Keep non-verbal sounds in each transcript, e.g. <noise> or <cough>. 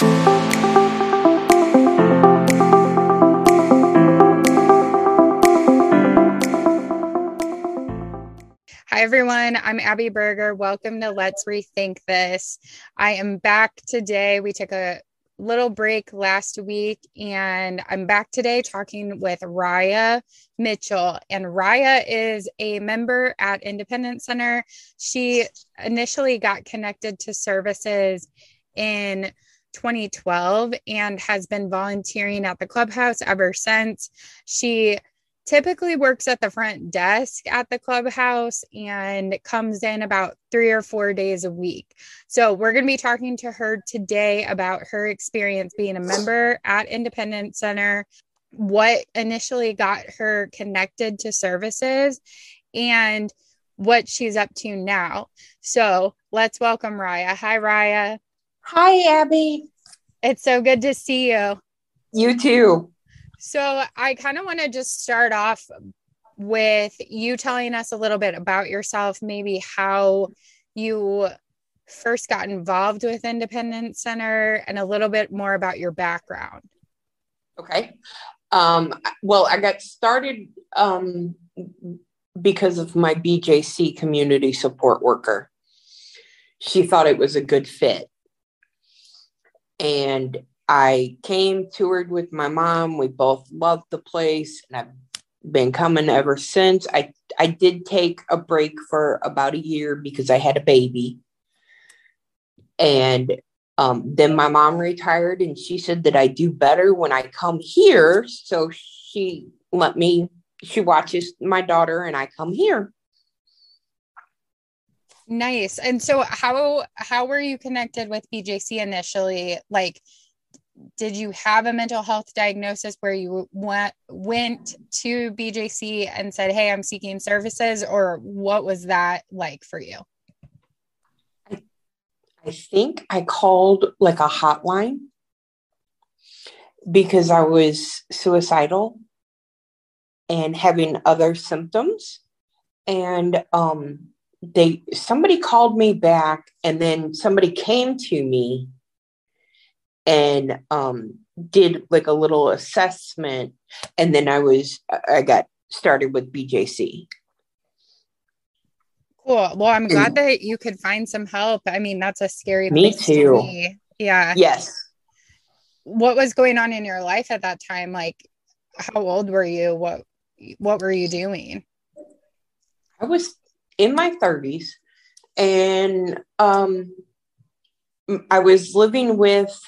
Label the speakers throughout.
Speaker 1: Hi, everyone. I'm Abby Berger. Welcome to Let's Rethink This. I am back today. We took a little break last week, and I'm back today talking with Raya Mitchell. And Raya is a member at Independence Center. She initially got connected to services in 2012 and has been volunteering at the clubhouse ever since. She typically works at the front desk at the clubhouse and comes in about three or four days a week. So, we're going to be talking to her today about her experience being a member at Independence Center, what initially got her connected to services, and what she's up to now. So, let's welcome Raya. Hi, Raya.
Speaker 2: Hi, Abby.
Speaker 1: It's so good to see you.
Speaker 2: You too.
Speaker 1: So I kind of want to just start off with you telling us a little bit about yourself, maybe how you first got involved with Independence Center and a little bit more about your background.
Speaker 2: Okay. Um, well, I got started um, because of my BJC community support worker. She thought it was a good fit. And I came, toured with my mom. We both loved the place, and I've been coming ever since. I I did take a break for about a year because I had a baby, and um, then my mom retired, and she said that I do better when I come here. So she let me. She watches my daughter, and I come here.
Speaker 1: Nice. And so how how were you connected with BJC initially? Like did you have a mental health diagnosis where you went went to BJC and said, "Hey, I'm seeking services," or what was that like for you?
Speaker 2: I, I think I called like a hotline because I was suicidal and having other symptoms, and um, they somebody called me back, and then somebody came to me and um, did like a little assessment and then i was i got started with bjc
Speaker 1: cool. Well i'm glad that you could find some help. I mean that's a scary
Speaker 2: me too. to
Speaker 1: yeah.
Speaker 2: Yes.
Speaker 1: What was going on in your life at that time? Like how old were you? What what were you doing?
Speaker 2: I was in my 30s and um i was living with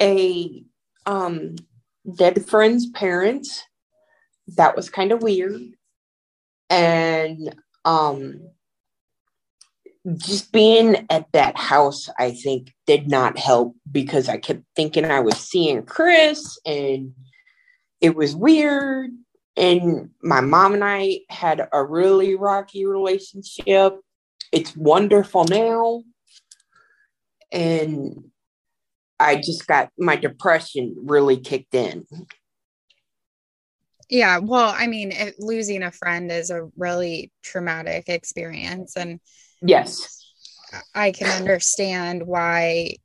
Speaker 2: a um, dead friend's parents. That was kind of weird. And um, just being at that house, I think, did not help because I kept thinking I was seeing Chris and it was weird. And my mom and I had a really rocky relationship. It's wonderful now. And I just got my depression really kicked in.
Speaker 1: Yeah, well, I mean, it, losing a friend is a really traumatic experience. And
Speaker 2: yes,
Speaker 1: I can understand why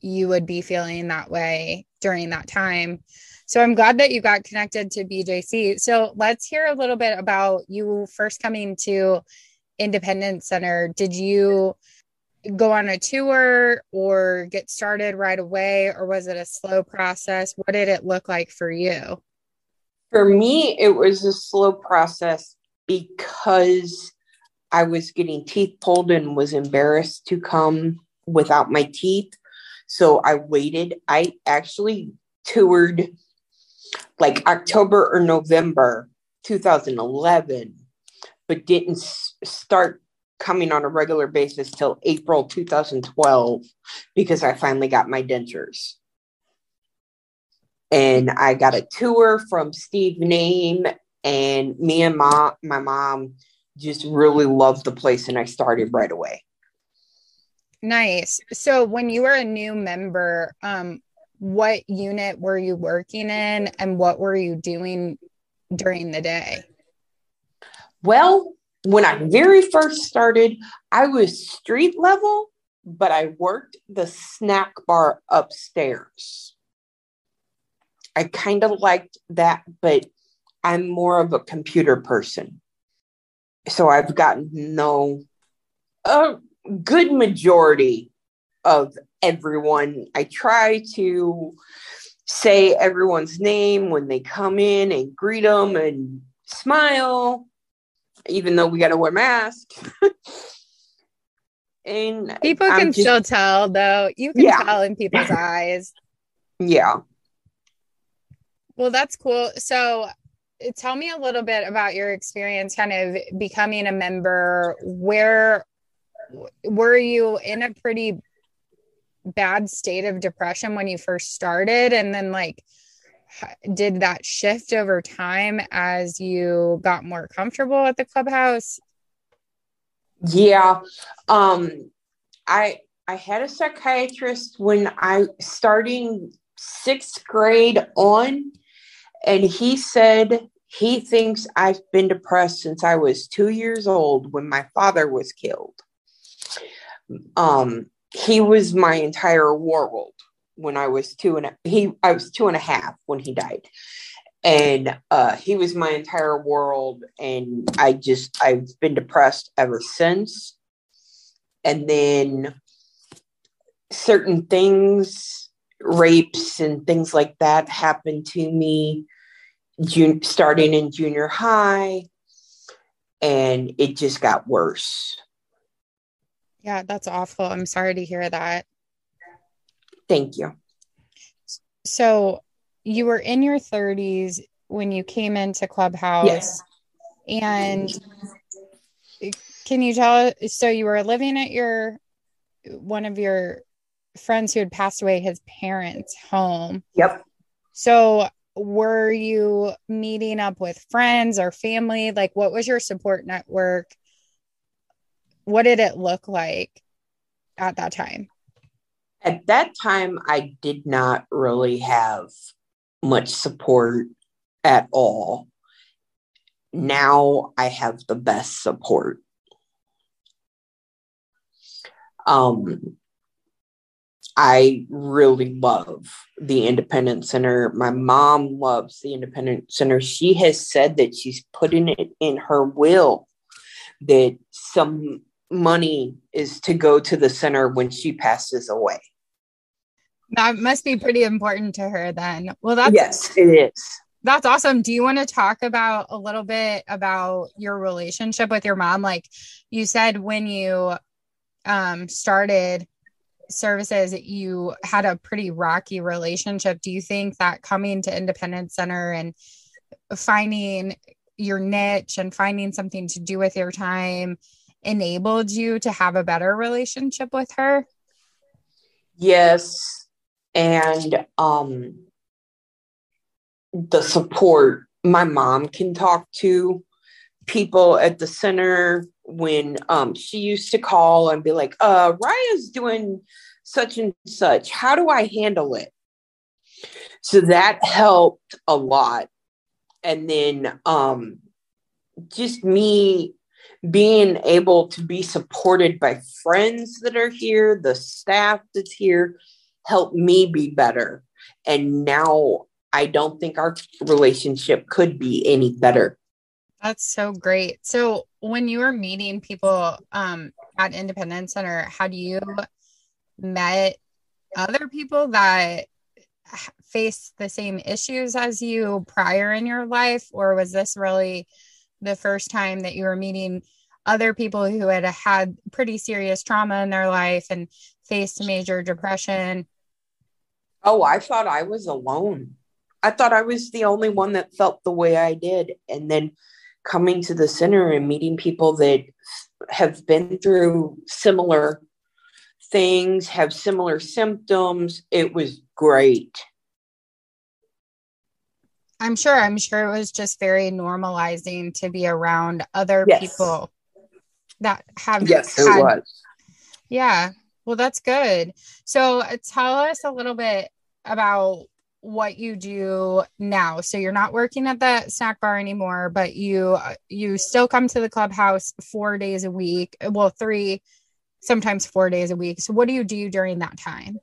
Speaker 1: you would be feeling that way during that time. So I'm glad that you got connected to BJC. So let's hear a little bit about you first coming to Independence Center. Did you go on a tour or get started right away or was it a slow process what did it look like for you
Speaker 2: for me it was a slow process because i was getting teeth pulled and was embarrassed to come without my teeth so i waited i actually toured like october or november 2011 but didn't start coming on a regular basis till April 2012 because I finally got my dentures. And I got a tour from Steve Name, and me and my, my mom just really loved the place, and I started right away.
Speaker 1: Nice. So, when you were a new member, um, what unit were you working in, and what were you doing during the day?
Speaker 2: Well, when I very first started, I was street level but I worked the snack bar upstairs. I kind of liked that, but I'm more of a computer person. So I've gotten no a good majority of everyone. I try to say everyone's name when they come in and greet them and smile, even though we got to wear masks. <laughs> and
Speaker 1: people can just, still tell, though. You can yeah. tell in people's <laughs> eyes.
Speaker 2: Yeah.
Speaker 1: Well, that's cool. So, tell me a little bit about your experience kind of becoming a member. Where were you in a pretty bad state of depression when you first started? And then, like, did that shift over time as you got more comfortable at the clubhouse?
Speaker 2: Yeah. Um, I I had a psychiatrist when I starting sixth grade on, and he said he thinks I've been depressed since I was two years old when my father was killed. Um, he was my entire world when I was two and a, he I was two and a half when he died. And uh, he was my entire world, and I just I've been depressed ever since. And then certain things, rapes and things like that, happened to me, jun- starting in junior high, and it just got worse.
Speaker 1: Yeah, that's awful. I'm sorry to hear that.
Speaker 2: Thank you.
Speaker 1: So you were in your 30s when you came into Clubhouse. Yes. And can you tell so you were living at your one of your friends who had passed away his parents home.
Speaker 2: Yep.
Speaker 1: So were you meeting up with friends or family? Like what was your support network? What did it look like at that time?
Speaker 2: At that time, I did not really have much support at all. Now I have the best support. Um, I really love the Independent Center. My mom loves the Independent Center. She has said that she's putting it in her will that some money is to go to the center when she passes away.
Speaker 1: That must be pretty important to her then. Well, that's
Speaker 2: yes, it is.
Speaker 1: That's awesome. Do you want to talk about a little bit about your relationship with your mom? Like you said, when you um, started services, you had a pretty rocky relationship. Do you think that coming to Independence Center and finding your niche and finding something to do with your time enabled you to have a better relationship with her?
Speaker 2: Yes, and um, the support my mom can talk to people at the center when um, she used to call and be like, uh, Raya's doing such and such. How do I handle it? So that helped a lot. And then um, just me being able to be supported by friends that are here, the staff that's here, helped me be better. And now I don't think our relationship could be any better.
Speaker 1: That's so great. So when you were meeting people um, at Independence Center, had you met other people that faced the same issues as you prior in your life, or was this really the first time that you were meeting other people who had had pretty serious trauma in their life and faced major depression
Speaker 2: Oh, I thought I was alone. I thought I was the only one that felt the way I did. And then coming to the center and meeting people that have been through similar things, have similar symptoms, it was great.
Speaker 1: I'm sure. I'm sure it was just very normalizing to be around other yes. people that have.
Speaker 2: Yes, had, it was.
Speaker 1: Yeah. Well, that's good. So uh, tell us a little bit about what you do now. So you're not working at the snack bar anymore, but you you still come to the clubhouse 4 days a week, well 3 sometimes four days a week. So, what do you do during that time?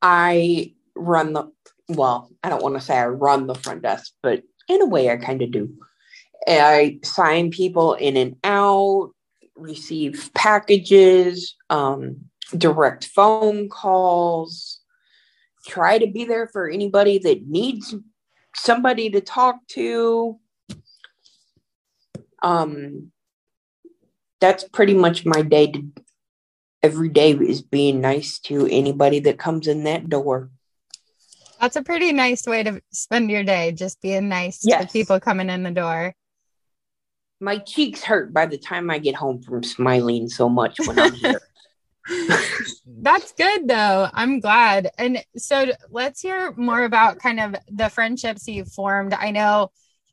Speaker 2: I run the, well, I don't want to say I run the front desk, but in a way, I kind of do. I sign people in and out, receive packages, um, direct phone calls, try to be there for anybody that needs somebody to talk to. Um, that's pretty much my day to every day is being nice to anybody that comes in that door.
Speaker 1: That's a pretty nice way to spend your day, just being nice yes. to people coming in the door.
Speaker 2: My cheeks hurt by the time I get home from smiling so much when I'm here. <laughs> <laughs>
Speaker 1: That's good though. I'm glad. And so let's hear more about kind of the friendships you've formed. I know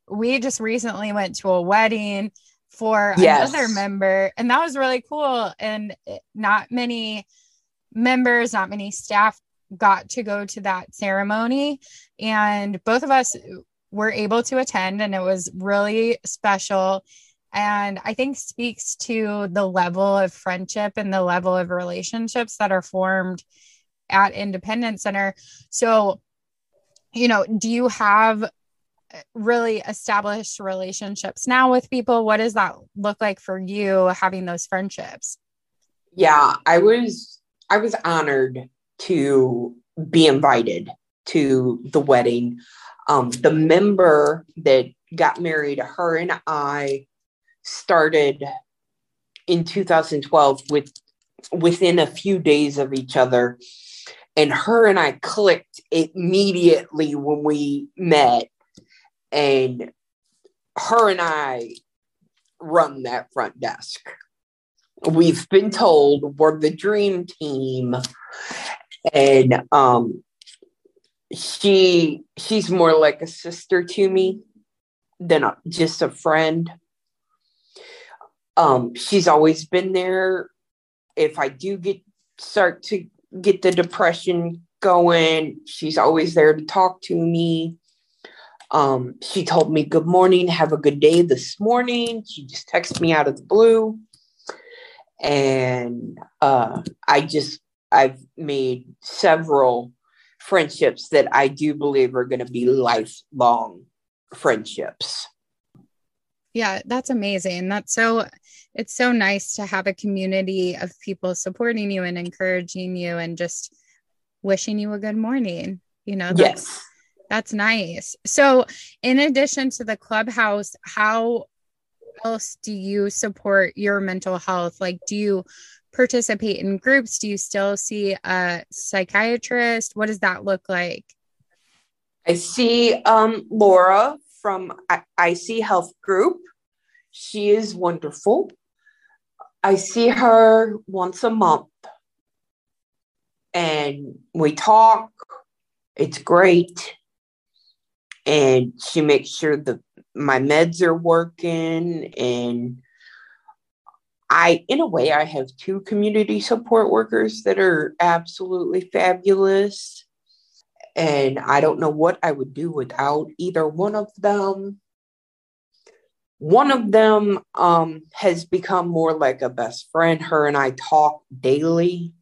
Speaker 1: we just recently went to a wedding for yes. another member and that was really cool and eh, not many members, not many staff got to go to that ceremony and both of us were able to attend and it was really special and I think speaks to the level of friendship and the level of relationships that are formed at Independence Center. So, you know, do you have uh, really established relationships now with people? What does that look like for you having those friendships?
Speaker 2: Yeah, I was I was honored to be invited to the wedding. Um, the member that got married, her and I started in 2012 with within a few days of each other and her and I clicked immediately when we met and her and I run that front desk. We've been told we're the dream team and um she she's more like a sister to me than a, just a friend um, she's always been there. If I do get start to get the depression going, she's always there to talk to me. Um, she told me, Good morning, have a good day this morning. She just texted me out of the blue. And uh, I just, I've made several friendships that I do believe are going to be lifelong friendships.
Speaker 1: Yeah, that's amazing. That's so it's so nice to have a community of people supporting you and encouraging you and just wishing you a good morning. You know, that's,
Speaker 2: yes.
Speaker 1: That's nice. So, in addition to the clubhouse, how else do you support your mental health? Like, do you participate in groups? Do you still see a psychiatrist? What does that look like?
Speaker 2: I see um, Laura from IC Health Group. She is wonderful. I see her once a month and we talk. It's great. And she makes sure that my meds are working. And I, in a way, I have two community support workers that are absolutely fabulous. And I don't know what I would do without either one of them. One of them um, has become more like a best friend. Her and I talk daily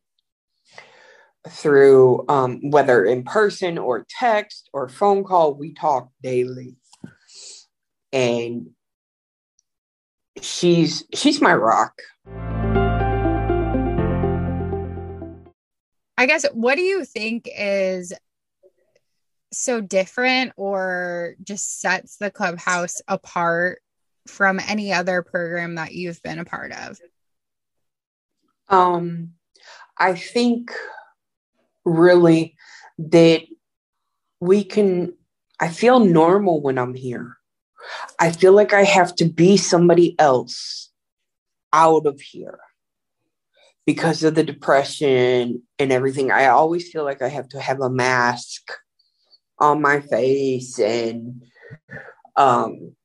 Speaker 2: through um, whether in person or text or phone call, we talk daily. And she's she's my rock.
Speaker 1: I guess what do you think is so different or just sets the clubhouse apart from any other program that you've been a part of?
Speaker 2: Um, I think really that we can, I feel normal when I'm here. I feel like I have to be somebody else out of here because of the depression and everything. I always feel like I have to have a mask on my face and um,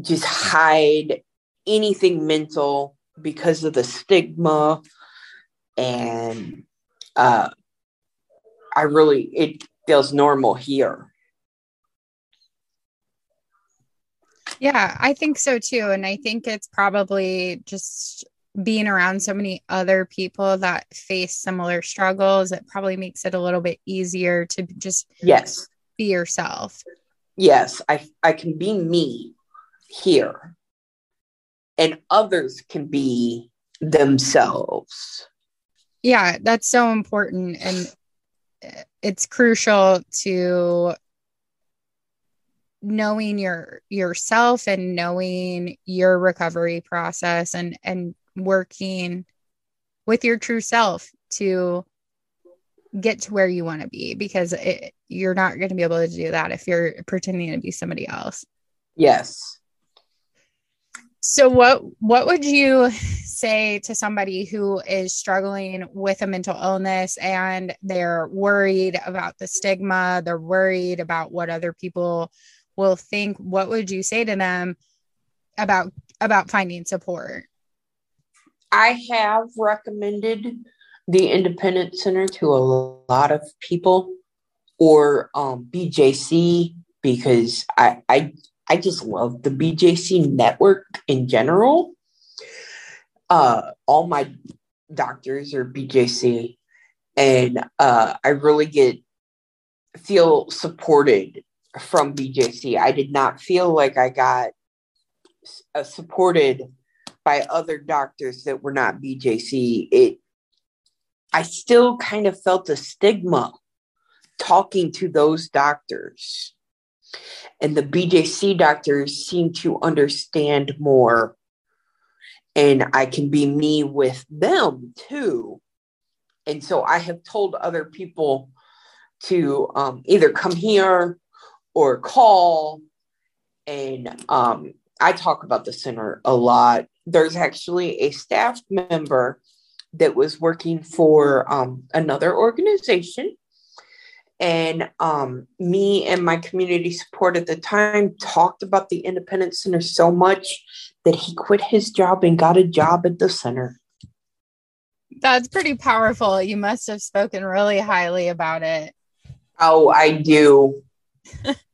Speaker 2: just hide anything mental because of the stigma and uh, i really it feels normal here
Speaker 1: yeah i think so too and i think it's probably just being around so many other people that face similar struggles, it probably makes it a little bit easier to just
Speaker 2: yes
Speaker 1: be yourself.
Speaker 2: Yes, I I can be me here, and others can be themselves.
Speaker 1: Yeah, that's so important, and eh, it's crucial to knowing your yourself and knowing your recovery process and and working with your true self to get to where you want to be because it, you're not going to be able to do that if you're pretending to be somebody else.
Speaker 2: Yes.
Speaker 1: So what what would you say to somebody who is struggling with a mental illness and they're worried about the stigma, they're worried about what other people will think, what would you say to them about about finding support?
Speaker 2: I have recommended the Independent Center to a lot of people or um, BJC because I, I I just love the BJC network in general. Uh, all my doctors are BJC, and uh, I really get feel supported from BJC. I did not feel like I got uh, supported by other doctors that were not BJC. It I still kind of felt a stigma talking to those doctors. And the BJC doctors seem to understand more. And I can be me with them too. And so I have told other people to um, either come here or call. And um, I talk about the center a lot. There's actually a staff member that was working for um, another organization. And um, me and my community support at the time talked about the Independent Center so much that he quit his job and got a job at the center.
Speaker 1: That's pretty powerful. You must have spoken really highly about it.
Speaker 2: Oh, I do. <laughs>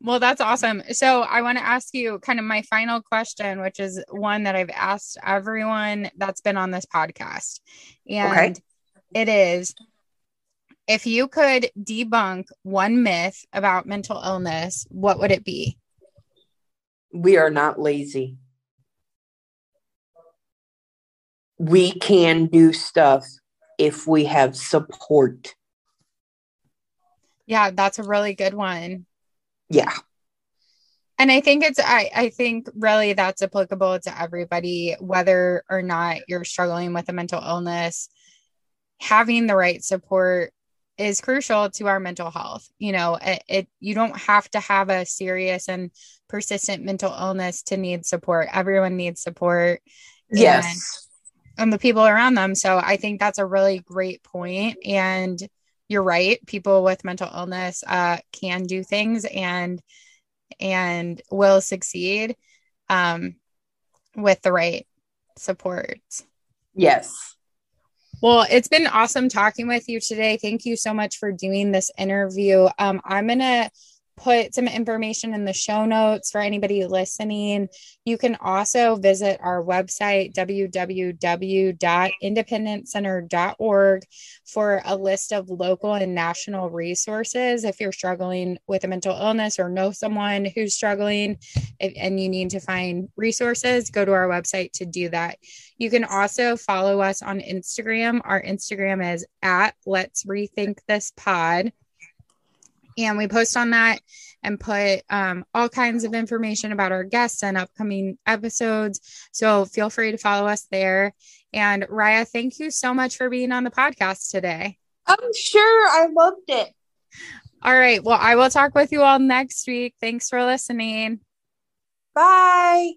Speaker 1: Well, that's awesome. So, I want to ask you kind of my final question, which is one that I've asked everyone that's been on this podcast. And okay. it is if you could debunk one myth about mental illness, what would it be?
Speaker 2: We are not lazy. We can do stuff if we have support.
Speaker 1: Yeah, that's a really good one
Speaker 2: yeah.
Speaker 1: And i think it's I, I think really that's applicable to everybody whether or not you're struggling with a mental illness. Having the right support is crucial to our mental health. You know it, it you don't have to have a serious and persistent mental illness to need support. Everyone needs support.
Speaker 2: Yes.
Speaker 1: And, and the people around them. So i think that's a really great point. And you're right. People with mental illness uh, can do things and and will succeed um, with the right support.
Speaker 2: Yes.
Speaker 1: Well, it's been awesome talking with you today. Thank you so much for doing this interview. Um, I'm to put some information in the show notes for anybody listening. You can also visit our website, www.independencecenter.org, for a list of local and national resources. If you're struggling with a mental illness or know someone who's struggling and you need to find resources, go to our website to do that. You can also follow us on Instagram. Our Instagram is at Let's Rethink This Pod and we post on that and put um, all kinds of information about our guests and upcoming episodes. So feel free to follow us there. And Raya, thank you so much for being on the podcast today.
Speaker 2: I'm sure I loved it.
Speaker 1: All right. Well, I will talk with you all next week. Thanks for listening.
Speaker 2: Bye.